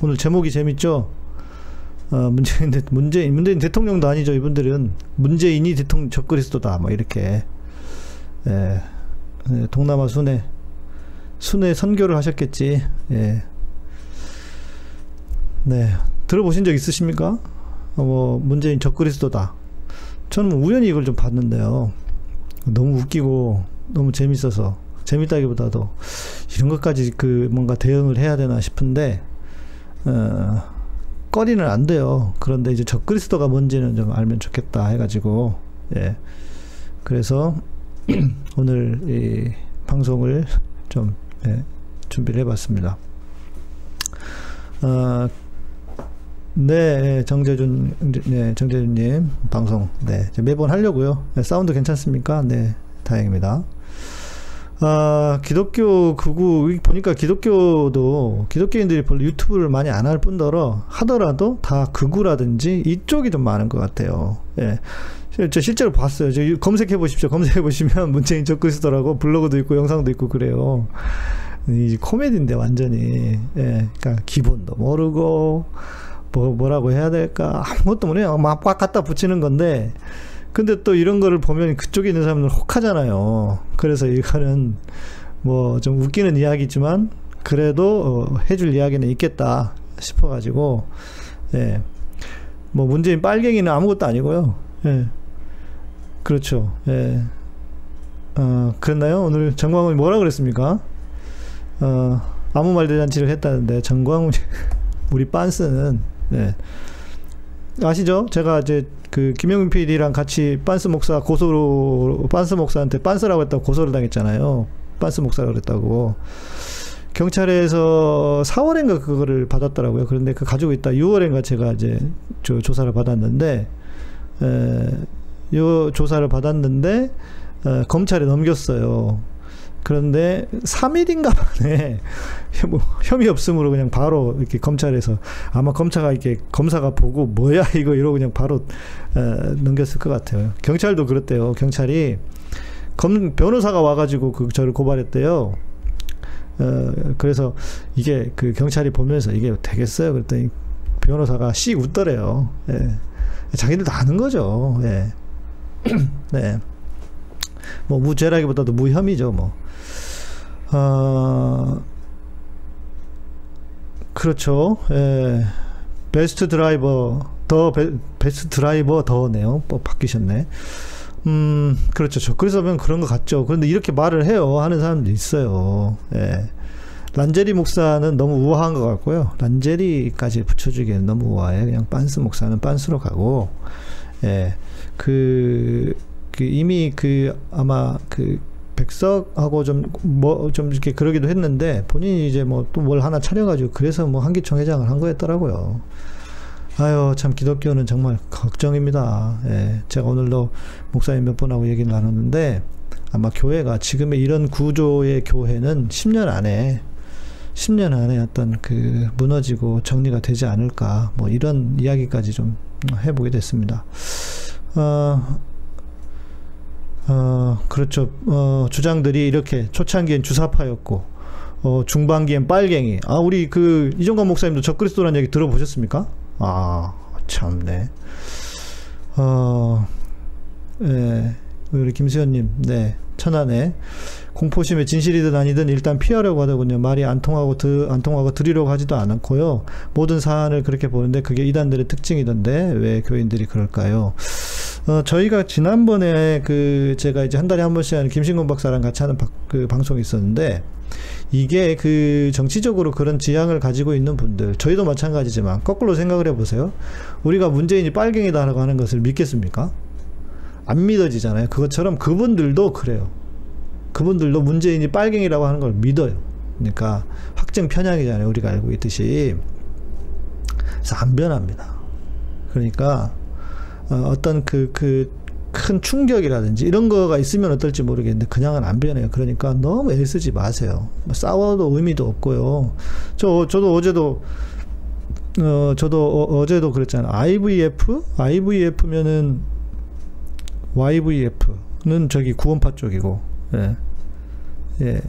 오늘 제목이 재밌죠? 어, 문재인, 대, 문재인, 문재인 대통령도 아니죠. 이분들은 문재인이 대통령 적그리스도다. 뭐 이렇게 예, 예, 동남아 순회 순회 선교를 하셨겠지. 예. 네, 들어보신 적 있으십니까? 어, 뭐 문재인 적그리스도다. 저는 뭐 우연히 이걸 좀 봤는데요. 너무 웃기고 너무 재밌어서 재밌다기보다도 이런 것까지 그 뭔가 대응을 해야 되나 싶은데 어, 꺼리는 안 돼요. 그런데 이제 적그리스도가 뭔지는 좀 알면 좋겠다 해가지고 예. 그래서 오늘 이 방송을 좀 예, 준비를 해봤습니다. 어, 네, 정재준, 네, 정재준님 방송, 네, 매번 하려고요. 네, 사운드 괜찮습니까? 네, 다행입니다. 아, 기독교 극우 보니까 기독교도 기독교인들이 별로 유튜브를 많이 안 할 뿐더러 하더라도 다 극우라든지 이쪽이 좀 많은 것 같아요. 예. 저 실제로 봤어요. 저 검색해 보십시오. 검색해 보시면 문재인 적그리스도라고 블로그도 있고 영상도 있고 그래요. 이 코미디인데 완전히 예. 그러니까 기본도 모르고 뭐 뭐라고 해야 될까 아무것도 모르요. 막 갖다 붙이는 건데 근데 또 이런 거를 보면 그쪽에 있는 사람들 혹하잖아요. 그래서 이거는 뭐 좀 웃기는 이야기지만 그래도 어, 해줄 이야기는 있겠다 싶어가지고 예. 뭐 문재인 빨갱이는 아무것도 아니고요. 예. 그렇죠. 예. 어, 그랬나요? 오늘 정광훈이 뭐라 그랬습니까? 어, 아무 말 대잔치를 했다는데 정광훈 우리 빤스는 예. 아시죠? 제가 이제 그 김영민 PD랑 같이 빤스 목사 고소로 빤스 목사한테 빤스라고 했다고 고소를 당했잖아요. 빤스 목사라고 그랬다고. 경찰에서 4월인가 그거를 받았더라고요. 그런데 그 가지고 있다 6월인가 제가 이제 저 조사를 받았는데 에, 요 조사를 받았는데 에, 검찰에 넘겼어요. 그런데 3일인가 만에 뭐 혐의 없음으로 그냥 바로 이렇게 검찰에서 아마 검사가 이렇게 검사가 보고 뭐야 이거 이러고 그냥 바로 에, 넘겼을 것 같아요. 경찰도 그랬대요. 경찰이 검 변호사가 와가지고 그 저를 고발했대요. 어, 그래서 이게 그 경찰이 보면서 이게 되겠어요. 그랬더니 변호사가 씨 웃더래요. 예. 자기들도 아는 거죠. 예. 네. 뭐 무죄라기보다도 무혐의죠. 뭐. 어, 그렇죠. 예. 베스트 드라이버 더 베, 베스트 드라이버 더네요. 뭐 바뀌셨네. 음, 그렇죠. 저 그래서 보면 그런 것 같죠. 그런데 이렇게 말을 해요. 하는 사람도 있어요. 예. 란제리 목사는 너무 우아한 것 같고요. 란제리까지 붙여주기에는 너무 우아해. 그냥 빤스 목사는 빤스로 가고, 예. 그, 그 이미 그 아마 그 백석하고 좀 뭐좀 뭐 이렇게 그러기도 했는데 본인이 이제 뭐 또 뭘 하나 차려가지고 그래서 뭐 한기총 회장을 한 거였더라고요. 아유 참 기독교는 정말 걱정입니다. 예, 제가 오늘도 목사님 몇 분하고 얘기를 나눴는데 아마 교회가 지금의 이런 구조의 교회는 10년 안에 10년 안에 어떤 그 무너지고 정리가 되지 않을까 뭐 이런 이야기까지 좀 해보게 됐습니다. 어, 어, 그렇죠. 어, 주장들이 이렇게 초창기엔 주사파였고, 어, 중반기엔 빨갱이. 아, 우리 그, 이종관 목사님도 적그리스도라는 얘기 들어보셨습니까? 아, 참네. 어, 예, 우리 김수현님, 네, 천안에. 공포심에 진실이든 아니든 일단 피하려고 하더군요. 말이 안 통하고 드, 안 통하고 들으려고 하지도 않았고요. 모든 사안을 그렇게 보는데 그게 이단들의 특징이던데 왜 교인들이 그럴까요? 어, 저희가 지난번에 그 제가 이제 한 달에 한 번씩 하는 김신곤 박사랑 같이 하는 바, 그 방송이 있었는데 이게 그 정치적으로 그런 지향을 가지고 있는 분들 저희도 마찬가지지만 거꾸로 생각을 해보세요. 우리가 문재인이 빨갱이다라고 하는 것을 믿겠습니까? 안 믿어지잖아요. 그것처럼 그분들도 그래요. 그분들도 문재인이 빨갱이라고 하는 걸 믿어요. 그러니까 확증 편향이잖아요. 우리가 알고 있듯이. 그래서 안 변합니다. 그러니까 어, 떤 그, 그, 큰 충격이라든지 이런 거가 있으면 어떨지 모르겠는데 그냥은 안 변해요. 그러니까 너무 애쓰지 마세요. 뭐 싸워도 의미도 없고요. 저, 저도 어제도, 어, 저도 어, 제도 그랬잖아요. IVF? IVF면은 YVF는 저기 구원파 쪽이고, 예. 예.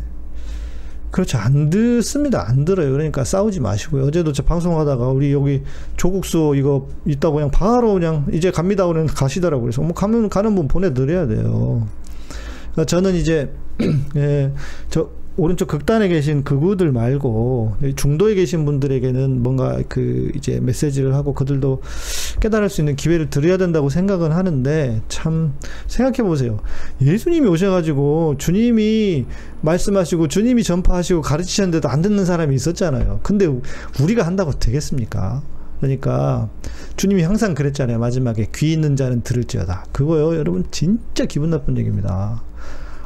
그렇죠. 안 듣습니다. 안 들어요. 그러니까 싸우지 마시고요. 어제도 저 방송하다가 우리 여기 조국수 이거 있다고 그냥 바로 그냥 이제 갑니다. 그러면 가시더라고요. 그래서 뭐 가면 가는 분 보내드려야 돼요. 그러니까 저는 이제 예, 저 오른쪽 극단에 계신 그구들 말고 중도에 계신 분들에게는 뭔가 그 이제 메시지를 하고 그들도 깨달을 수 있는 기회를 드려야 된다고 생각은 하는데 참 생각해 보세요. 예수님이 오셔가지고 주님이 말씀하시고 주님이 전파하시고 가르치셨는데도 안 듣는 사람이 있었잖아요. 근데 우리가 한다고 되겠습니까? 그러니까 주님이 항상 그랬잖아요. 마지막에 귀 있는 자는 들을지어다. 그거요, 여러분 진짜 기분 나쁜 얘기입니다.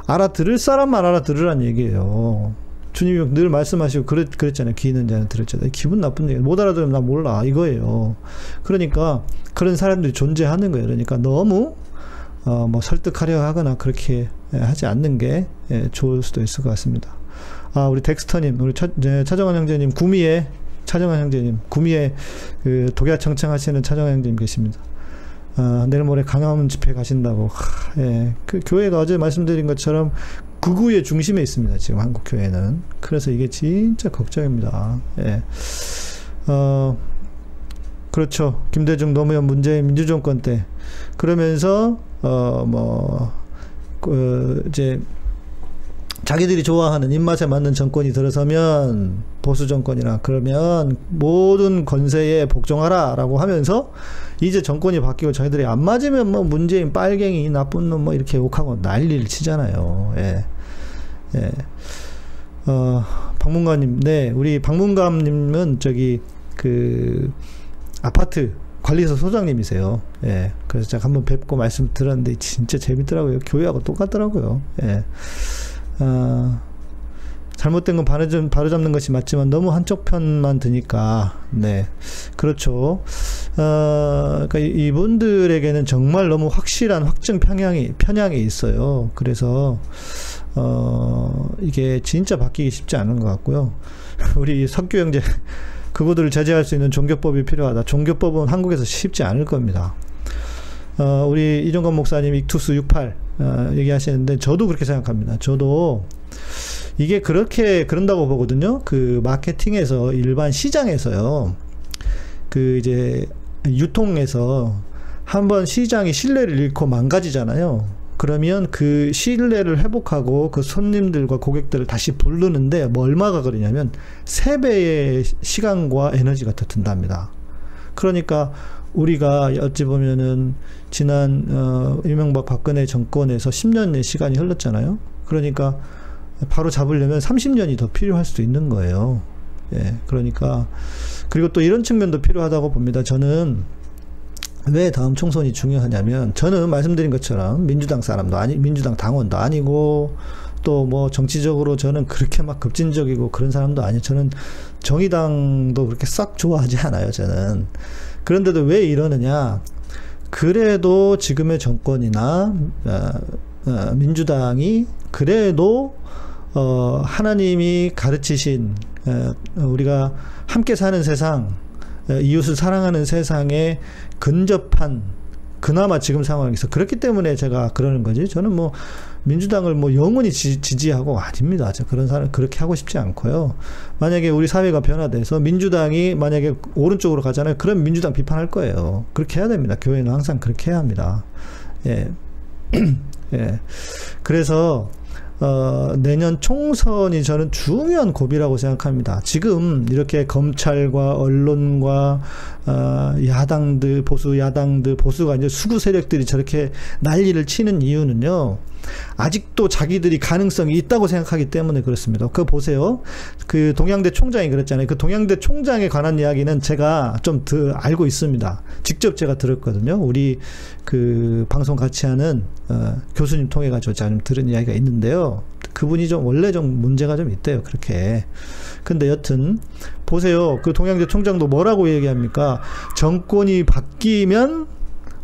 알아들을 사람만 알아들으란 얘기예요. 주님이 늘 말씀하시고 그랬, 그랬잖아요. 귀 있는 자는 들었잖아요. 기분 나쁜 얘기. 못 알아들으면 나 몰라. 이거예요. 그러니까 그런 사람들이 존재하는 거예요. 그러니까 너무 어, 뭐 설득하려 하거나 그렇게 하지 않는 게 예, 좋을 수도 있을 것 같습니다. 아, 우리 덱스터님, 우리 차, 네, 차정환 형제님, 구미에, 차정환 형제님, 구미에 그 독야 청청하시는 차정환 형제님 계십니다. 어, 내일 모레 강화문 집회 가신다고. 하, 예. 그 교회가 어제 말씀드린 것처럼 극우의 중심에 있습니다. 지금 한국 교회는. 그래서 이게 진짜 걱정입니다. 예. 어, 그렇죠. 김대중 노무현 문재인 민주정권 때 그러면서 어뭐 그 이제 자기들이 좋아하는 입맛에 맞는 정권이 들어서면 보수 정권이나 그러면 모든 권세에 복종하라라고 하면서 이제 정권이 바뀌고 자기들이 안 맞으면 뭐 문재인 빨갱이 나쁜 놈 뭐 이렇게 욕하고 난리를 치잖아요. 예. 예. 어, 박문관님, 네, 우리 박문감님은 저기 그 아파트 관리소 소장님이세요. 예. 그래서 제가 한번 뵙고 말씀 들었는데 진짜 재밌더라고요. 교회하고 똑같더라고요. 예. 어, 잘못된 건 바로, 좀, 바로 잡는 것이 맞지만 너무 한쪽 편만 드니까, 네. 그렇죠. 어, 그러니까 이분들에게는 정말 너무 확실한 확증 편향이, 편향이 있어요. 그래서, 어, 이게 진짜 바뀌기 쉽지 않은 것 같고요. 우리 석규 형제, 그거들을 제재할 수 있는 종교법이 필요하다. 종교법은 한국에서 쉽지 않을 겁니다. 어, 우리 이종건 목사님 익투스 68 어, 얘기하시는데 저도 그렇게 생각합니다. 저도 이게 그렇게 그런다고 보거든요. 그 마케팅에서 일반 시장에서요. 그 이제 유통에서 한번 시장이 신뢰를 잃고 망가지잖아요. 그러면 그 신뢰를 회복하고 그 손님들과 고객들을 다시 부르는데 뭐 얼마가 걸리냐면 세 배의 시간과 에너지가 더 든답니다. 그러니까 우리가 어찌 보면은 지난 어, 이명박 박근혜 정권에서 10년의 시간이 흘렀잖아요. 그러니까 바로 잡으려면 30년이 더 필요할 수도 있는 거예요. 예, 그러니까 그리고 또 이런 측면도 필요하다고 봅니다. 저는 왜 다음 총선이 중요하냐면 저는 말씀드린 것처럼 민주당 사람도 아니 민주당 당원도 아니고 또 뭐 정치적으로 저는 그렇게 막 급진적이고 그런 사람도 아니에요. 저는 정의당도 그렇게 싹 좋아하지 않아요. 저는 그런데도 왜 이러느냐? 그래도 지금의 정권이나 어, 어, 민주당이 그래도 어, 하나님이 가르치신 어, 우리가 함께 사는 세상, 어, 이웃을 사랑하는 세상에 근접한 그나마 지금 상황에서 그렇기 때문에 제가 그러는 거지. 저는 뭐 민주당을 뭐 영원히 지, 지하고 아닙니다. 저 그런 사람 그렇게 하고 싶지 않고요. 만약에 우리 사회가 변화돼서 민주당이 만약에 오른쪽으로 가잖아요. 그럼 민주당 비판할 거예요. 그렇게 해야 됩니다. 교회는 항상 그렇게 해야 합니다. 예. 예. 그래서 어, 내년 총선이 저는 중요한 고비라고 생각합니다. 지금 이렇게 검찰과 언론과 어, 야당들 보수 야당들 보수가 이제 수구 세력들이 저렇게 난리를 치는 이유는요. 아직도 자기들이 가능성이 있다고 생각하기 때문에 그렇습니다. 그거 보세요. 그 동양대 총장이 그랬잖아요. 그 동양대 총장에 관한 이야기는 제가 좀 더 알고 있습니다. 직접 제가 들었거든요. 우리 그 방송 같이 하는 어, 교수님 통해 가지고 제가 좀 들은 이야기가 있는데요. 그분이 좀 원래 좀 문제가 좀 있대요. 그렇게. 근데 여튼 보세요. 그 동양대 총장도 뭐라고 얘기합니까? 정권이 바뀌면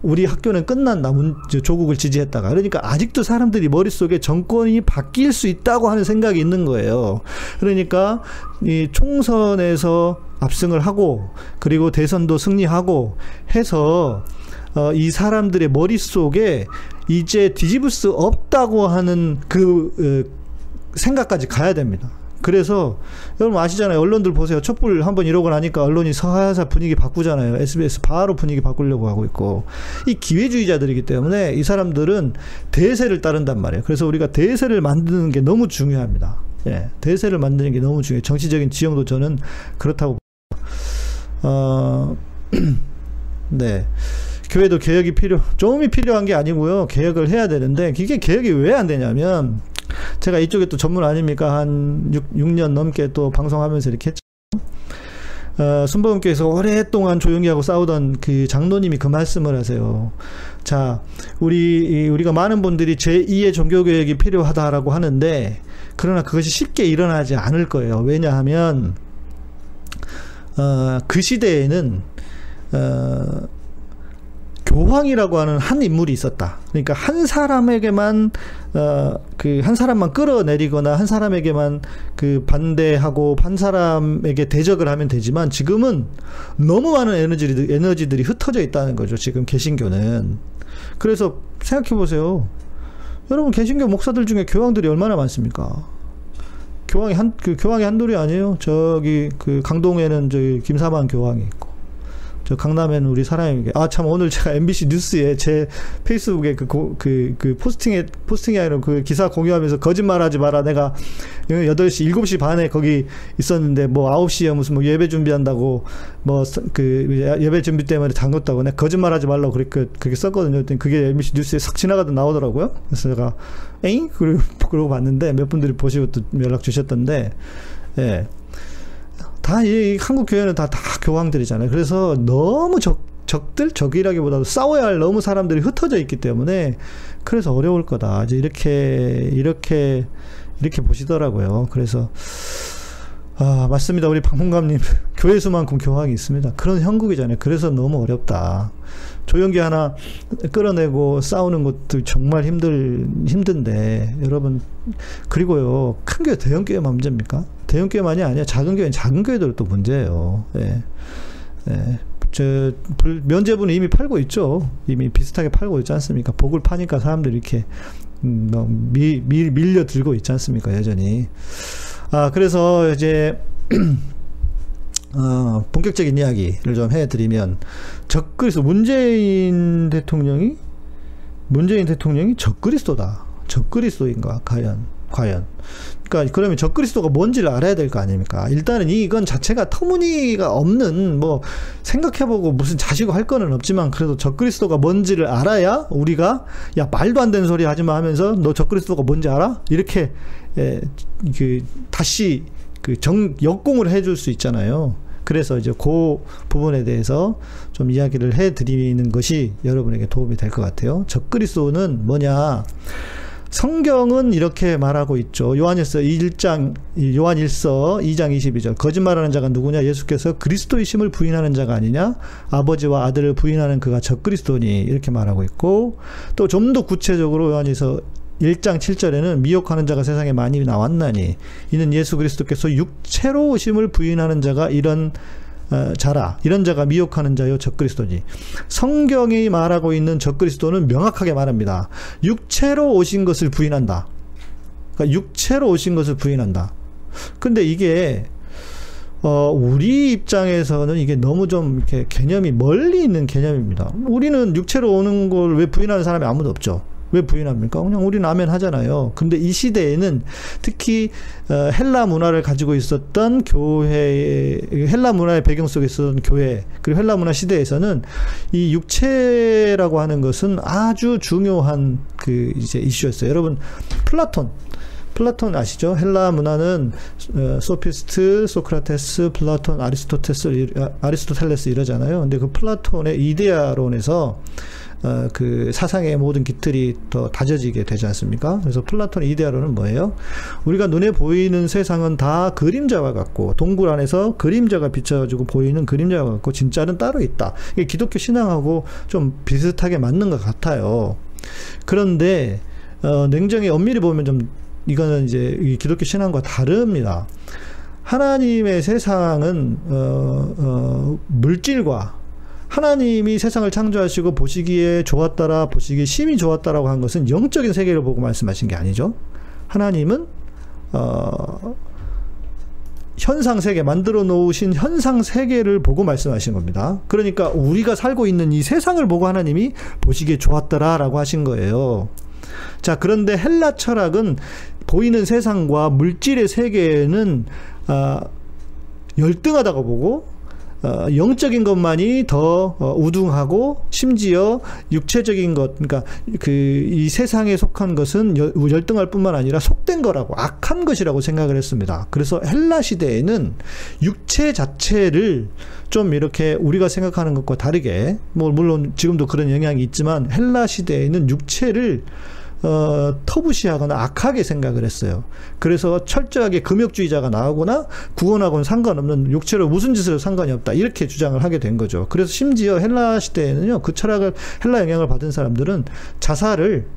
우리 학교는 끝난다. 문, 조국을 지지했다가. 그러니까 아직도 사람들이 머릿속에 정권이 바뀔 수 있다고 하는 생각이 있는 거예요. 그러니까 이 총선에서 압승을 하고 그리고 대선도 승리하고 해서 어, 이 사람들의 머릿속에 이제 뒤집을 수 없다고 하는 그 어, 생각까지 가야 됩니다. 그래서 여러분 아시잖아요. 언론들 보세요. 촛불 한번 이러고 나니까 언론이 서하사 분위기 바꾸잖아요. SBS 바로 분위기 바꾸려고 하고 있고 이 기회주의자들이기 때문에 이 사람들은 대세를 따른단 말이에요. 그래서 우리가 대세를 만드는 게 너무 중요합니다. 예, 대세를 만드는 게 너무 중요해요. 정치적인 지형도 저는 그렇다고. 어, 네. 교회도 개혁이 필요, 좀이 필요한 게 아니고요. 개혁을 해야 되는데, 이게 개혁이 왜 안 되냐면, 제가 이쪽에 또 전문 아닙니까? 한 6, 6년 넘게 또 방송하면서 이렇게 했죠. 어, 순복음교에서 오랫동안 조용히 하고 싸우던 그 장로님이 그 말씀을 하세요. 자, 우리, 우리가 많은 분들이 제2의 종교개혁이 필요하다라고 하는데, 그러나 그것이 쉽게 일어나지 않을 거예요. 왜냐하면, 어, 그 시대에는, 어, 교황이라고 하는 한 인물이 있었다. 그러니까 한 사람에게만 어 그 한 사람만 끌어내리거나 한 사람에게만 그 반대하고 한 사람에게 대적을 하면 되지만 지금은 너무 많은 에너지들이 에너지들이 흩어져 있다는 거죠. 지금 개신교는. 그래서 생각해 보세요. 여러분 개신교 목사들 중에 교황들이 얼마나 많습니까? 교황이 한 그 교황이 한둘이 아니에요. 저기 그 강동에는 저기 김사만 교황이 있고 저 강남에는 우리 사람에게 아 참 오늘 제가 MBC 뉴스에 제 페이스북에 그그 그 포스팅에 포스팅이 아니라 그 기사 공유하면서 거짓말하지 마라 내가 8시 7시 반에 거기 있었는데 뭐 9시에 무슨 뭐 예배 준비한다고 뭐 그 예배 준비 때문에 잠궜다고 내가 거짓말하지 말라고 그렇게 그렇게 썼거든요. 그게 MBC 뉴스에 싹 지나가다 나오더라고요. 그래서 제가 에잉 그러고 그러고 봤는데 몇 분들이 보시고 또 연락 주셨던데 예. 다, 이 한국 교회는 다, 다 교황들이잖아요. 그래서 너무 적, 적들? 적이라기보다도 싸워야 할 너무 사람들이 흩어져 있기 때문에 그래서 어려울 거다. 이제 이렇게, 이렇게, 이렇게 보시더라고요. 그래서, 아, 맞습니다. 우리 박문감님. 교회 수만큼 교황이 있습니다. 그런 형국이잖아요. 그래서 너무 어렵다. 조연기 하나 끌어내고 싸우는 것도 정말 힘들, 힘든데, 여러분, 그리고요, 큰 교회, 대형 교회만 문제입니까? 대형 교회만이 아니야. 작은 교회는 작은 교회들도 문제예요. 예. 예. 저 면제부는 이미 팔고 있죠. 이미 비슷하게 팔고 있지 않습니까? 복을 파니까 사람들이 이렇게 음, 미, 미, 밀려 들고 있지 않습니까? 여전히. 아, 그래서 이제 어, 본격적인 이야기를 좀 해드리면 적그리스도 문재인 대통령이 문재인 대통령이 적그리스도다. 적그리스도인가 과연 과연 그러니까 그러면 적그리스도가 뭔지를 알아야 될 거 아닙니까? 일단은 이건 자체가 터무니가 없는 뭐 생각해보고 무슨 자시고 할 거는 없지만 그래도 적그리스도가 뭔지를 알아야 우리가 야 말도 안 되는 소리 하지 마 하면서 너 적그리스도가 뭔지 알아? 이렇게 에, 그 다시 그 정 역공을 해줄 수 있잖아요. 그래서 이제 그 부분에 대해서 좀 이야기를 해드리는 것이 여러분에게 도움이 될 것 같아요. 적그리스도는 뭐냐? 성경은 이렇게 말하고 있죠. 요한일서 1장, 요한 1서 2장 22절. 거짓말하는 자가 누구냐? 예수께서 그리스도이심을 부인하는 자가 아니냐? 아버지와 아들을 부인하는 그가 적그리스도니. 이렇게 말하고 있고, 또 좀 더 구체적으로 요한일서 1장 7절에는 미혹하는 자가 세상에 많이 나왔나니 이는 예수 그리스도께서 육체로 오심을 부인하는 자가 이런 어, 자라. 이런 자가 미혹하는 자요 적그리스도지 성경이 말하고 있는 적그리스도는 명확하게 말합니다. 육체로 오신 것을 부인한다. 그러니까 육체로 오신 것을 부인한다. 근데 이게 어, 우리 입장에서는 이게 너무 좀 이렇게 개념이 멀리 있는 개념입니다. 우리는 육체로 오는 걸 왜 부인하는 사람이 아무도 없죠. 왜 부인합니까? 그냥 우리는 아멘 하잖아요. 근데 이 시대에는 특히 어, 헬라 문화를 가지고 있었던 교회, 헬라 문화의 배경 속에 있었던 교회, 그리고 헬라 문화 시대에서는 이 육체라고 하는 것은 아주 중요한 그 이제 이슈였어요. 여러분, 플라톤. 플라톤 아시죠? 헬라 문화는 어, 소피스트, 소크라테스, 플라톤, 아리스토테스, 아리스토텔레스 이러잖아요. 근데 그 플라톤의 이데아론에서 어, 그 사상의 모든 기틀이 더 다져지게 되지 않습니까? 그래서 플라톤의 이데아론은 뭐예요? 우리가 눈에 보이는 세상은 다 그림자와 같고 동굴 안에서 그림자가 비춰지고 보이는 그림자와 같고 진짜는 따로 있다. 이게 기독교 신앙하고 좀 비슷하게 맞는 것 같아요. 그런데 어, 냉정히 엄밀히 보면 좀 이거는 이제 기독교 신앙과 다릅니다. 하나님의 세상은 어, 어, 물질과 하나님이 세상을 창조하시고 보시기에 좋았다라 보시기에 심히 좋았다라고 한 것은 영적인 세계를 보고 말씀하신 게 아니죠. 하나님은 어, 현상 세계 만들어 놓으신 현상 세계를 보고 말씀하신 겁니다. 그러니까 우리가 살고 있는 이 세상을 보고 하나님이 보시기에 좋았더라라고 하신 거예요. 자, 그런데 헬라 철학은 보이는 세상과 물질의 세계는 아, 열등하다고 보고 어, 영적인 것만이 더 어, 우등하고 심지어 육체적인 것, 그러니까 그 이 세상에 속한 것은 열, 열등할 뿐만 아니라 속된 거라고 악한 것이라고 생각을 했습니다. 그래서 헬라 시대에는 육체 자체를 좀 이렇게 우리가 생각하는 것과 다르게 뭐 물론 지금도 그런 영향이 있지만 헬라 시대에는 육체를 어, 터부시하거나 악하게 생각을 했어요. 그래서 철저하게 금욕주의자가 나오거나 구원하고는 상관없는 육체로 무슨 짓을 상관이 없다. 이렇게 주장을 하게 된 거죠. 그래서 심지어 헬라 시대에는요, 그 철학을, 헬라 영향을 받은 사람들은 자살을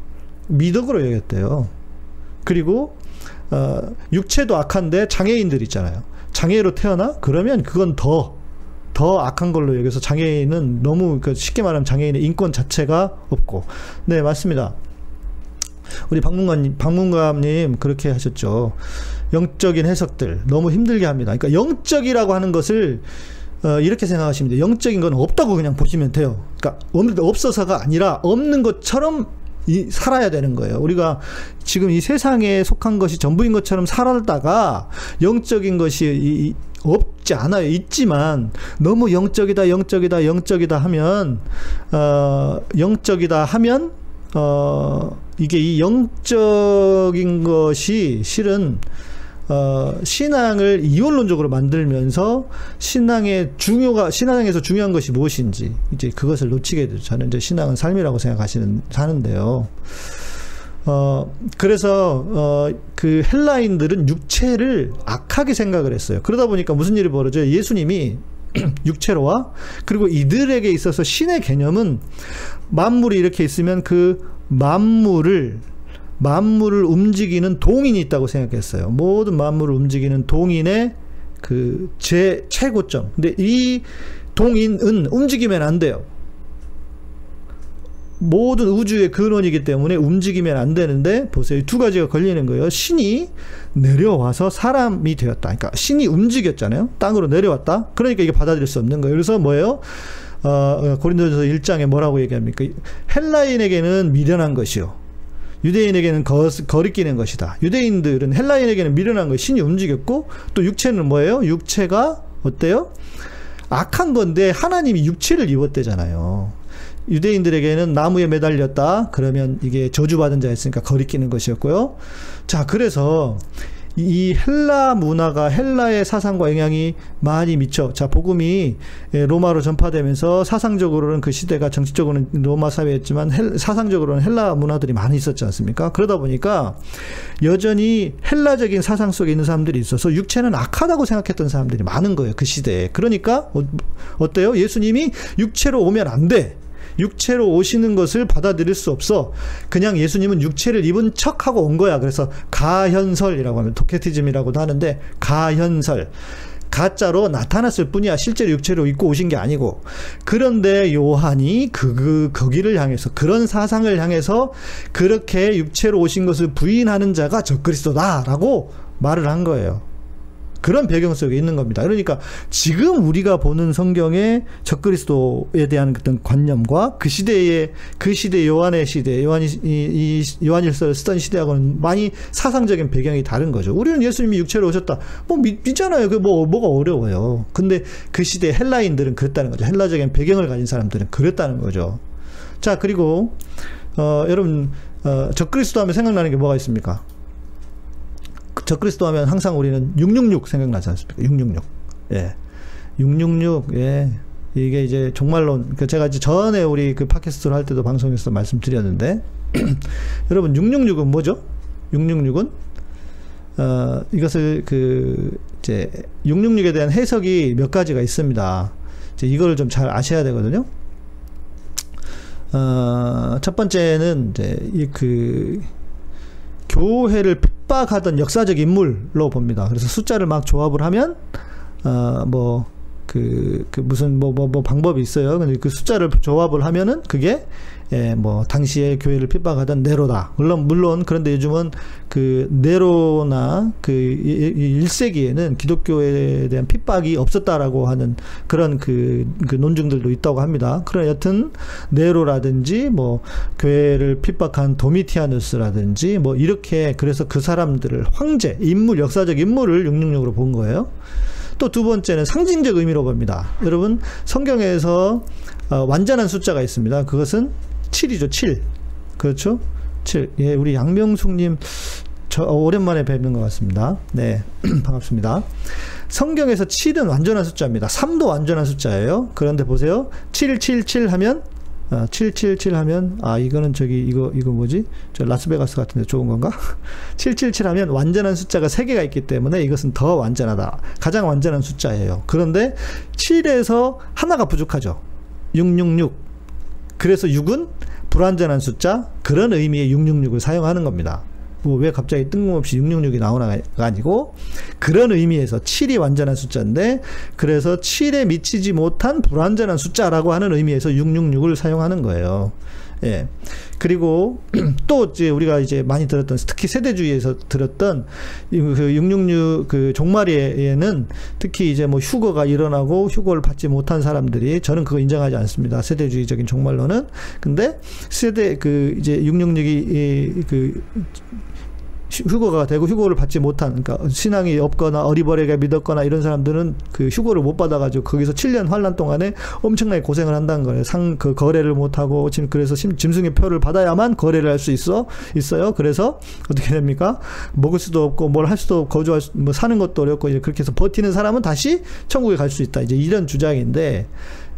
미덕으로 여겼대요. 그리고, 어, 육체도 악한데 장애인들 있잖아요. 장애로 태어나? 그러면 그건 더, 더 악한 걸로 여기서 장애인은 너무 그 쉽게 말하면 장애인의 인권 자체가 없고 네 맞습니다 우리 박문관님, 박문감님 그렇게 하셨죠. 영적인 해석들 너무 힘들게 합니다. 그러니까 영적이라고 하는 것을 어, 이렇게 생각하시면 돼요. 영적인 건 없다고 그냥 보시면 돼요. 그러니까 없어서가 아니라 없는 것처럼 이, 살아야 되는 거예요. 우리가 지금 이 세상에 속한 것이 전부인 것처럼 살았다가 영적인 것이 이, 이, 없지 않아요. 있지만 너무 영적이다, 영적이다, 영적이다 하면 어, 영적이다 하면 어, 이게 이 영적인 것이 실은 어, 신앙을 이원론적으로 만들면서 신앙의 중요가 신앙에서 중요한 것이 무엇인지 이제 그것을 놓치게 되죠. 저는 이제 신앙은 삶이라고 생각하시는 사는데요. 어, 그래서, 어, 그 헬라인들은 육체를 악하게 생각을 했어요. 그러다 보니까 무슨 일이 벌어져요? 예수님이 육체로와 그리고 이들에게 있어서 신의 개념은 만물이 이렇게 있으면 그 만물을 만물을 움직이는 동인이 있다고 생각했어요. 모든 만물을 움직이는 동인의 그 제 최고점. 근데 이 동인은 움직이면 안 돼요. 모든 우주의 근원이기 때문에 움직이면 안 되는데 보세요. 두 가지가 걸리는 거예요. 신이 내려와서 사람이 되었다. 그러니까 신이 움직였잖아요. 땅으로 내려왔다. 그러니까 이게 받아들일 수 없는 거예요. 그래서 뭐예요? 어, 고린도전서 1장에 뭐라고 얘기합니까? 헬라인에게는 미련한 것이요. 유대인에게는 거, 거리끼는 것이다. 유대인들은 헬라인에게는 미련한 것 신이 움직였고 또 육체는 뭐예요? 육체가 어때요? 악한 건데 하나님이 육체를 입었대잖아요. 유대인들에게는 나무에 매달렸다. 그러면 이게 저주받은 자였으니까 거리끼는 것이었고요. 자, 그래서 이 헬라 문화가 헬라의 사상과 영향이 많이 미쳐. 자, 복음이 예, 로마로 전파되면서 사상적으로는 그 시대가 정치적으로는 로마 사회였지만 헬, 사상적으로는 헬라 문화들이 많이 있었지 않습니까? 그러다 보니까 여전히 헬라적인 사상 속에 있는 사람들이 있어서 육체는 악하다고 생각했던 사람들이 많은 거예요. 그 시대에. 그러니까 어, 어때요? 예수님이 육체로 오면 안 돼. 육체로 오시는 것을 받아들일 수 없어. 그냥 예수님은 육체를 입은 척하고 온 거야. 그래서 가현설이라고 하면 도케티즘이라고도 하는데 가현설. 가짜로 나타났을 뿐이야. 실제로 육체로 입고 오신 게 아니고. 그런데 요한이 그, 그, 거기를 향해서, 그런 사상을 향해서 그렇게 육체로 오신 것을 부인하는 자가 적그리스도다라고 말을 한 거예요. 그런 배경 속에 있는 겁니다. 그러니까 지금 우리가 보는 성경의 적그리스도에 대한 어떤 관념과 그 시대의 그 시대 요한의 시대 요한이 이, 이 요한일서를 쓰던 시대하고는 많이 사상적인 배경이 다른 거죠. 우리는 예수님이 육체로 오셨다. 뭐 믿, 믿잖아요. 그 뭐 뭐가 어려워요. 근데 그 시대 헬라인들은 그랬다는 거죠. 헬라적인 배경을 가진 사람들은 그랬다는 거죠. 자 그리고 어, 여러분 어, 적그리스도 하면 생각나는 게 뭐가 있습니까? 적그리스도 하면 항상 우리는 666 생각나지 않습니까? 666. 예. 666, 예. 이게 이제 종말론, 그 제가 이제 전에 우리 그 팟캐스트를 할 때도 방송에서 말씀드렸는데, 여러분, 666은 뭐죠? 666은, 어, 이것을 그, 이제, 666에 대한 해석이 몇 가지가 있습니다. 이제 이거를 좀잘 아셔야 되거든요. 어, 첫 번째는 이제, 그, 교회를 핍박하던 역사적 인물로 봅니다. 그래서 숫자를 막 조합을 하면 어뭐 그, 그 무슨 뭐, 뭐, 뭐 방법이 있어요. 근데 그 숫자를 조합을 하면은 그게 예, 뭐 당시에 교회를 핍박하던 네로다. 물론 물론 그런데 요즘은 그 네로나 그 1세기에는 기독교에 대한 핍박이 없었다라고 하는 그런 그, 그 논증들도 있다고 합니다. 그러나 여튼 네로라든지 뭐 교회를 핍박한 도미티아누스라든지 뭐 이렇게 그래서 그 사람들을 황제, 인물, 역사적 인물을 666으로 본 거예요. 또 두 번째는 상징적 의미로 봅니다. 여러분 성경에서 어, 완전한 숫자가 있습니다. 그것은 7이죠, 7. 그렇죠? 7. 예, 우리 양명숙님, 저, 어, 오랜만에 뵙는 것 같습니다. 네, 반갑습니다. 성경에서 7은 완전한 숫자입니다. 3도 완전한 숫자예요. 그런데 보세요. 777 하면, 어, 777 하면, 아, 이거는 저기, 이거, 이거 뭐지? 저 라스베가스 같은데 좋은 건가? 777 하면 완전한 숫자가 3개가 있기 때문에 이것은 더 완전하다. 가장 완전한 숫자예요. 그런데 7에서 하나가 부족하죠. 666. 그래서 6은 불완전한 숫자 그런 의미의 666을 사용하는 겁니다. 뭐 왜 갑자기 뜬금없이 666이 나오나가 아니고 그런 의미에서 7이 완전한 숫자인데 그래서 7에 미치지 못한 불완전한 숫자라고 하는 의미에서 666을 사용하는 거예요. 예. 그리고 또 이제 우리가 이제 많이 들었던 특히 세대주의에서 들었던 그666 그 종말에는 특히 이제 뭐 휴거가 일어나고 휴거를 받지 못한 사람들이 저는 그거 인정하지 않습니다. 세대주의적인 종말로는. 근데 세대 그 이제 666이 그 휴거가 되고 휴거를 받지 못한 그러니까 신앙이 없거나 어리버리게 믿었거나 이런 사람들은 그 휴거를 못 받아가지고 거기서 7년 환란 동안에 엄청나게 고생을 한다는 거예요. 상 그 거래를 못 하고 지금 그래서 짐승의 표를 받아야만 거래를 할 수 있어 있어요. 그래서 어떻게 됩니까? 먹을 수도 없고 뭘 할 수도 없고 거주할 수, 뭐 사는 것도 어렵고 이제 그렇게 해서 버티는 사람은 다시 천국에 갈 수 있다. 이제 이런 주장인데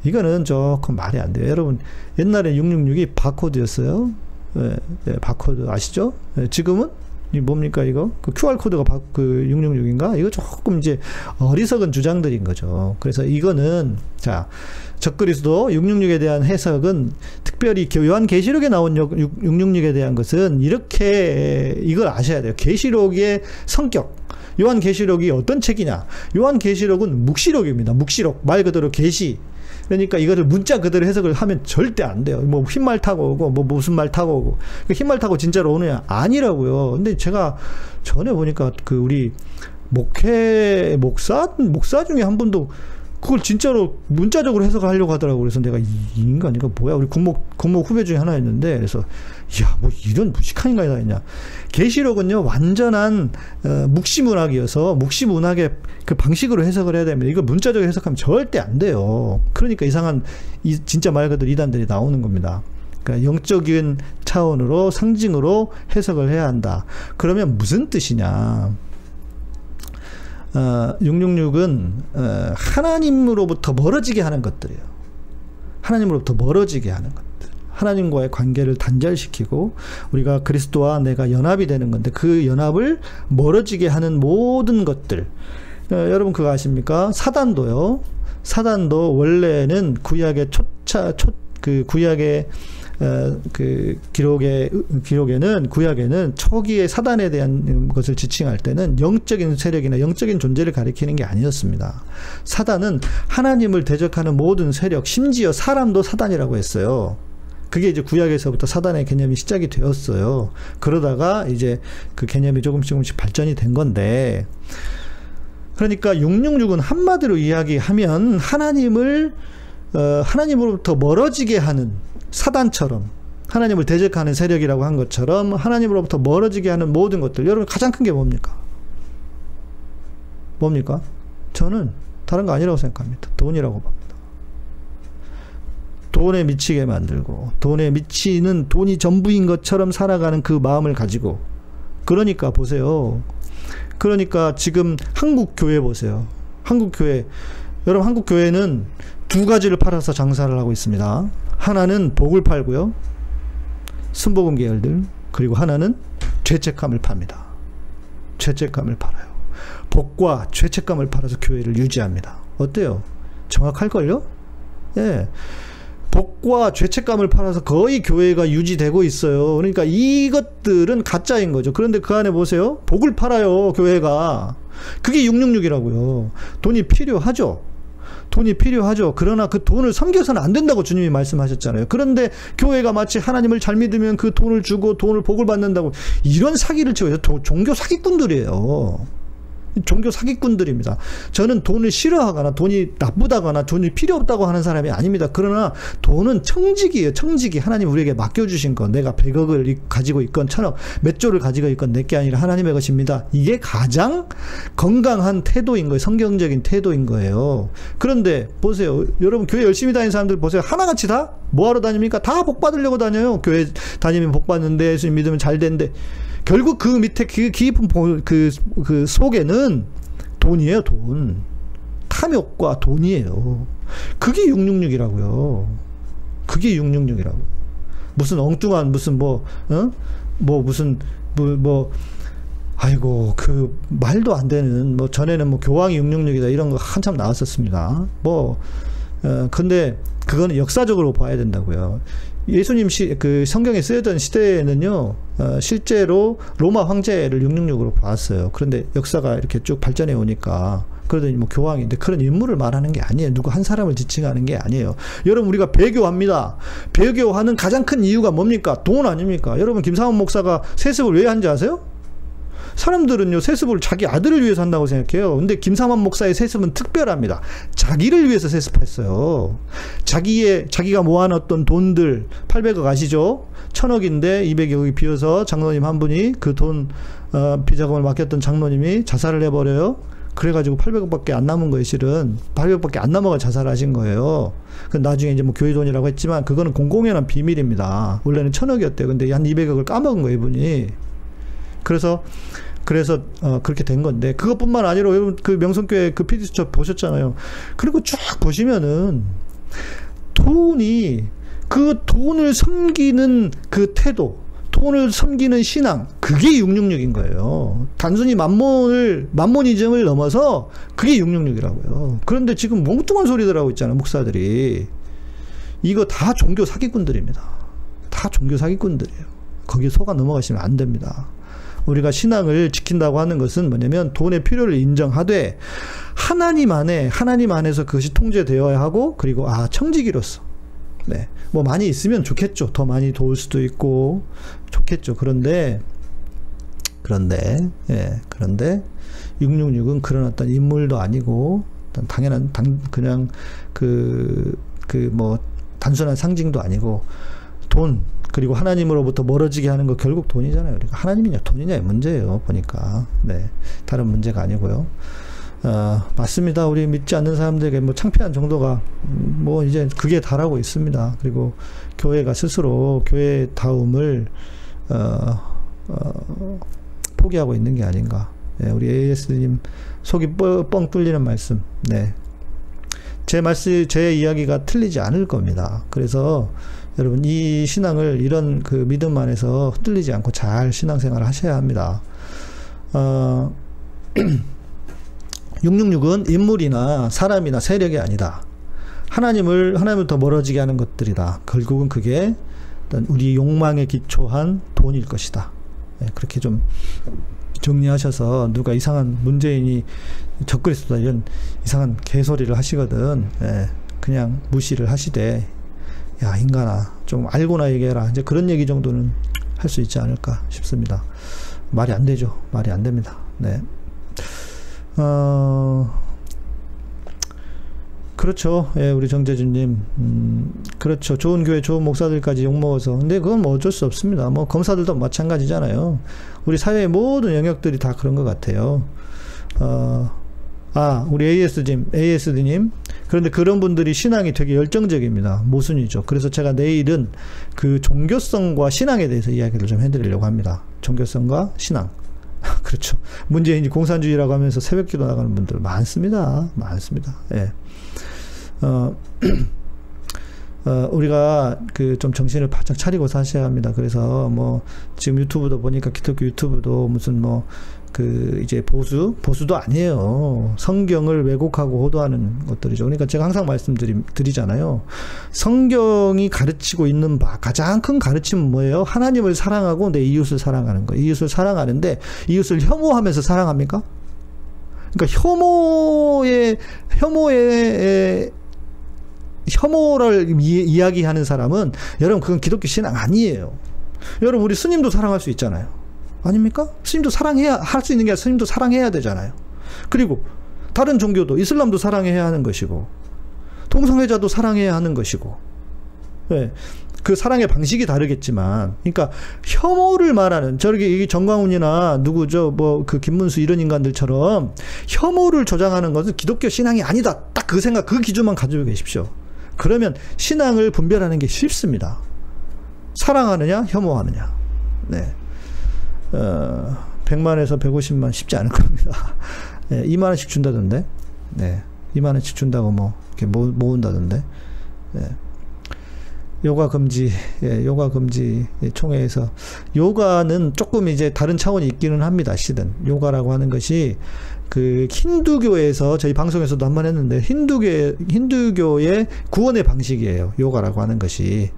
이거는 조금 말이 안 돼요. 여러분 옛날에 666이 바코드였어요. 예, 예, 바코드 아시죠? 예, 지금은 이 뭡니까 이거? 그 QR 코드가 그 666인가? 이거 조금 이제 어리석은 주장들인 거죠. 그래서 이거는 자 적그리스도 666에 대한 해석은 특별히 요한 계시록에 나온 666에 대한 것은 이렇게 이걸 아셔야 돼요. 계시록의 성격. 요한 계시록이 어떤 책이냐? 요한 계시록은 묵시록입니다. 묵시록 말 그대로 계시 그러니까 이거를 문자 그대로 해석을 하면 절대 안 돼요. 뭐 흰말 타고 오고 뭐 무슨 말 타고 오고 그 흰말 타고 진짜로 오느냐 아니라고요. 근데 제가 전에 보니까 그 우리 목회 목사 목사 중에 한 분도 그걸 진짜로 문자적으로 해석을 하려고 하더라고. 그래서 내가 이, 인간 이거 뭐야? 우리 국목 국목 후배 중에 하나였는데 그래서 야뭐 이런 무식한 인간이 다 있냐? 계시록은요 완전한 어, 묵시 문학이어서 묵시 문학의 그 방식으로 해석을 해야 되면 이거 문자적으로 해석하면 절대 안 돼요. 그러니까 이상한 이 진짜 말 그대로 이단들이 나오는 겁니다. 그러니까 영적인 차원으로 상징으로 해석을 해야 한다. 그러면 무슨 뜻이냐? 어, 666은 어, 하나님으로부터 멀어지게 하는 것들이에요. 하나님으로부터 멀어지게 하는 것들. 하나님과의 관계를 단절시키고 우리가 그리스도와 내가 연합이 되는 건데 그 연합을 멀어지게 하는 모든 것들. 어, 여러분 그거 아십니까? 사단도요. 사단도 원래는 구약의 초차 초 그 구약의 어, 그 기록의 기록에는 구약에는 초기의 사단에 대한 것을 지칭할 때는 영적인 세력이나 영적인 존재를 가리키는 게 아니었습니다. 사단은 하나님을 대적하는 모든 세력, 심지어 사람도 사단이라고 했어요. 그게 이제 구약에서부터 사단의 개념이 시작이 되었어요. 그러다가 이제 그 개념이 조금씩 조금씩 발전이 된 건데, 그러니까 666은 한마디로 이야기하면 하나님을 어, 하나님으로부터 멀어지게 하는 사단처럼 하나님을 대적하는 세력이라고 한 것처럼 하나님으로부터 멀어지게 하는 모든 것들 여러분 가장 큰 게 뭡니까? 뭡니까? 저는 다른 거 아니라고 생각합니다. 돈이라고 봅니다. 돈에 미치게 만들고 돈에 미치는 돈이 전부인 것처럼 살아가는 그 마음을 가지고 그러니까 보세요. 그러니까 지금 한국 교회 보세요. 한국 교회 여러분 한국 교회는 두 가지를 팔아서 장사를 하고 있습니다. 하나는 복을 팔고요. 순복음 계열들. 그리고 하나는 죄책감을 팝니다. 죄책감을 팔아요. 복과 죄책감을 팔아서 교회를 유지합니다. 어때요? 정확할걸요? 예. 복과 죄책감을 팔아서 거의 교회가 유지되고 있어요. 그러니까 이것들은 가짜인 거죠. 그런데 그 안에 보세요. 복을 팔아요, 교회가. 그게 666이라고요. 돈이 필요하죠. 돈이 필요하죠. 그러나 그 돈을 섬겨서는 안 된다고 주님이 말씀하셨잖아요. 그런데 교회가 마치 하나님을 잘 믿으면 그 돈을 주고 돈을 복을 받는다고 이런 사기를 치고 종교 사기꾼들이에요. 종교 사기꾼들입니다. 저는 돈을 싫어하거나 돈이 나쁘다거나 돈이 필요 없다고 하는 사람이 아닙니다. 그러나 돈은 청직이에요. 청직이 하나님 우리에게 맡겨주신 거. 내가 100억을 가지고 있건 천억, 몇 조를 가지고 있건 내게 아니라 하나님의 것입니다. 이게 가장 건강한 태도인 거예요. 성경적인 태도인 거예요. 그런데 보세요. 여러분 교회 열심히 다니는 사람들 보세요. 하나같이 다 뭐하러 다닙니까? 다 복 받으려고 다녀요. 교회 다니면 복 받는데 예수님 믿으면 잘 된대. 결국 그 밑에 그 깊은 그, 그 속에는 돈이에요, 돈. 탐욕과 돈이에요. 그게 666이라고요. 그게 666이라고. 무슨 엉뚱한 무슨 뭐, 어? 뭐 무슨 뭐, 뭐 아이고 그 말도 안 되는 뭐 전에는 뭐 교황이 666이다 이런 거 한참 나왔었습니다. 뭐 어, 근데 그거는 역사적으로 봐야 된다고요. 예수님 시, 그 성경에 쓰여던 시대에는요, 어, 실제로 로마 황제를 666으로 봤어요. 그런데 역사가 이렇게 쭉 발전해 오니까, 그러더니 뭐 교황인데 그런 인물을 말하는 게 아니에요. 누구 한 사람을 지칭하는 게 아니에요. 여러분, 우리가 배교합니다. 배교하는 가장 큰 이유가 뭡니까? 돈 아닙니까? 여러분, 김상원 목사가 세습을 왜 한지 아세요? 사람들은요, 세습을 자기 아들을 위해서 한다고 생각해요. 근데 김삼환 목사의 세습은 특별합니다. 자기를 위해서 세습했어요. 자기의, 자기가 모아놨던 돈들, 800억 아시죠? 천억인데 200억이 비어서 장로님 한 분이 그 돈, 어, 비자금을 맡겼던 장로님이 자살을 해버려요. 그래가지고 800억밖에 안 남은 거예요, 실은. 800억밖에 안 남아가 자살하신 거예요. 그 나중에 이제 뭐 교회 돈이라고 했지만 그거는 공공연한 비밀입니다. 원래는 천억이었대요. 근데 한 200억을 까먹은 거예요, 이분이. 그래서 그래서 어, 그렇게 된 건데 그것뿐만 아니라 여러분 그 명성교회 그 PD 수첩 보셨잖아요. 그리고 쭉 보시면은 돈이 그 돈을 섬기는 그 태도, 돈을 섬기는 신앙, 그게 666인 거예요. 단순히 만몬을, 만몬이즘을 넘어서 그게 666이라고요. 그런데 지금 몽뚱한 소리들 하고 있잖아요, 목사들이. 이거 다 종교 사기꾼들입니다. 다 종교 사기꾼들이에요. 거기에 속아 넘어가시면 안 됩니다. 우리가 신앙을 지킨다고 하는 것은 뭐냐면 돈의 필요를 인정하되 하나님 안에 하나님 안에서 그것이 통제되어야 하고 그리고 아 청지기로서 네. 뭐 많이 있으면 좋겠죠. 더 많이 도울 수도 있고 좋겠죠. 그런데 그런데 예. 그런데 666은 그런 어떤 인물도 아니고 당연한 당 그냥 그 그 뭐 단순한 상징도 아니고 돈 그리고 하나님으로부터 멀어지게 하는 거 결국 돈이잖아요. 그러니까 하나님이냐 돈이냐의 문제예요. 보니까 네 다른 문제가 아니고요. 어, 맞습니다. 우리 믿지 않는 사람들에게 뭐 창피한 정도가 뭐 이제 그게 달하고 있습니다. 그리고 교회가 스스로 교회 다움을 어, 어, 포기하고 있는 게 아닌가. 네, 우리 AS님 속이 뻥 뚫리는 말씀. 네. 제 말씀, 제 이야기가 틀리지 않을 겁니다. 그래서 여러분 이 신앙을 이런 그 믿음 안에서 흔들리지 않고 잘 신앙생활을 하셔야 합니다. 어, 666은 인물이나 사람이나 세력이 아니다. 하나님을 하나님을 더 멀어지게 하는 것들이다. 결국은 그게 우리 욕망에 기초한 돈일 것이다. 네, 그렇게 좀 정리하셔서 누가 이상한 문재인이 적그리스도다 이런 이상한 개소리를 하시거든. 네, 그냥 무시를 하시되 야 인간아 좀 알고나 얘기해라 이제 그런 얘기 정도는 할 수 있지 않을까 싶습니다 말이 안 되죠 말이 안 됩니다 네 어, 그렇죠. 예, 우리 정재준님. 음, 그렇죠. 좋은 교회, 좋은 목사들까지 욕먹어서. 근데 그건 뭐 어쩔 수 없습니다. 뭐 검사들도 마찬가지잖아요. 우리 사회의 모든 영역들이 다 그런 것 같아요. 어, 아, 우리 AS님, ASD님. 그런데 그런 분들이 신앙이 되게 열정적입니다. 모순이죠. 그래서 제가 내일은 그 종교성과 신앙에 대해서 이야기를 좀 해드리려고 합니다. 종교성과 신앙. 그렇죠. 문재인이 공산주의라고 하면서 새벽 기도 나가는 분들 많습니다. 많습니다. 예. 어, 어, 우리가 그 좀 정신을 바짝 차리고 사셔야 합니다. 그래서 뭐 지금 유튜브도 보니까 기독교 유튜브도 무슨 뭐 그 이제 보수 보수도 아니에요. 성경을 왜곡하고 호도하는 것들이죠. 그러니까 제가 항상 말씀드리잖아요. 성경이 가르치고 있는 바 가장 큰 가르침은 뭐예요? 하나님을 사랑하고 내 이웃을 사랑하는 거. 이웃을 사랑하는데 이웃을 혐오하면서 사랑합니까? 그러니까 혐오의 혐오의 혐오를 이, 야기하는 사람은 여러분 그건 기독교 신앙 아니에요. 여러분 우리 스님도 사랑할 수 있잖아요. 아닙니까? 스님도 사랑해야 할 수 있는 게 스님도 사랑해야 되잖아요. 그리고 다른 종교도 이슬람도 사랑해야 하는 것이고 동성애자도 사랑해야 하는 것이고 네. 그 사랑의 방식이 다르겠지만, 그러니까 혐오를 말하는 이 정광훈이나 누구죠, 뭐그 김문수 이런 인간들처럼 혐오를 조장하는 것은 기독교 신앙이 아니다. 딱 그 생각, 그 기준만 가지고 계십시오. 그러면 신앙을 분별하는 게 쉽습니다. 사랑하느냐, 혐오하느냐. 네. 어, 100만에서 150만 쉽지 않을 겁니다. 네, 2만 원씩 준다던데. 네. 2만 원씩 준다고 뭐, 이렇게 모, 모은다던데. 네. 요가 금지, 예, 요가 금지 총회에서 요가는 조금 이제 다른 차원이 있기는 합니다. 실은 요가라고 하는 것이 그 힌두교에서 저희 방송에서도 한 번 했는데 힌두교 힌두교의 구원의 방식이에요. 요가라고 하는 것이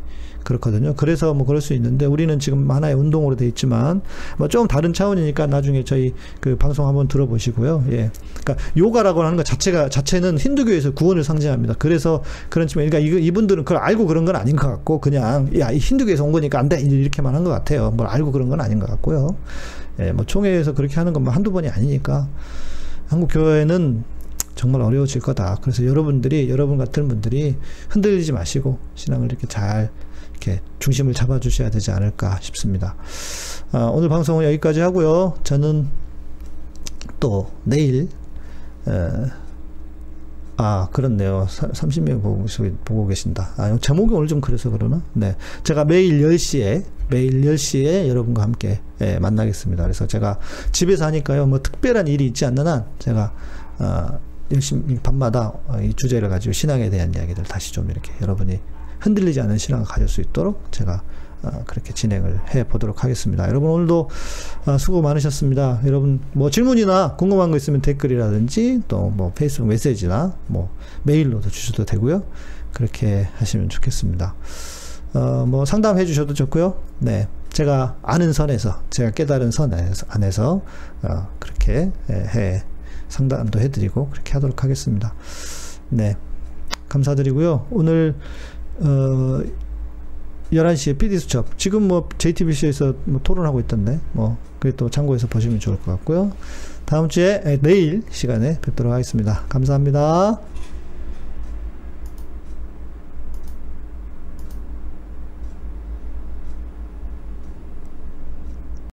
그렇거든요. 그래서 뭐 그럴 수 있는데 우리는 지금 하나의 운동으로 돼 있지만 뭐 좀 다른 차원이니까 나중에 저희 그 방송 한번 들어보시고요. 예. 그러니까 요가라고 하는 것 자체가 자체는 힌두교에서 구원을 상징합니다. 그래서 그런 측면 그러니까 이분들은 그걸 알고 그런 건 아닌 것 같고 그냥 야, 힌두교에서 온 거니까 안 돼. 이렇게만 한 것 같아요. 뭘 알고 그런 건 아닌 것 같고요. 예, 뭐 총회에서 그렇게 하는 건뭐 한두 번이 아니니까 한국 교회는 정말 어려워질 거다. 그래서 여러분들이 여러분 같은 분들이 흔들리지 마시고 신앙을 이렇게 잘 이렇게 중심을 잡아주셔야 되지 않을까 싶습니다. 아, 오늘 방송은 여기까지 하고요. 저는 또 내일 에, 아 그렇네요. 30명 보고, 보고 계신다. 아, 제목이 오늘 좀 그래서 그러나? 네. 제가 매일 10시에 매일 10시에 여러분과 함께 예, 만나겠습니다. 그래서 제가 집에서 하니까요. 뭐 특별한 일이 있지 않는 한 제가 어, 열심히 밤마다 이 주제를 가지고 신앙에 대한 이야기들 다시 좀 이렇게 여러분이 흔들리지 않은 신앙을 가질 수 있도록 제가 어, 그렇게 진행을 해 보도록 하겠습니다. 여러분 오늘도 어, 수고 많으셨습니다. 여러분 뭐 질문이나 궁금한 거 있으면 댓글이라든지 또 뭐 페이스북 메시지나 뭐 메일로도 주셔도 되고요. 그렇게 하시면 좋겠습니다. 어, 뭐 상담해 주셔도 좋고요. 네. 제가 아는 선에서, 제가 깨달은 선 안에서, 어, 그렇게 해, 상담도 해드리고 그렇게 하도록 하겠습니다. 네. 감사드리고요. 오늘 어, 11시에 PD수첩. 지금 뭐 JTBC에서 뭐 토론하고 있던데, 뭐, 그게 또 참고해서 보시면 좋을 것 같고요. 다음 주에, 내일 시간에 뵙도록 하겠습니다. 감사합니다.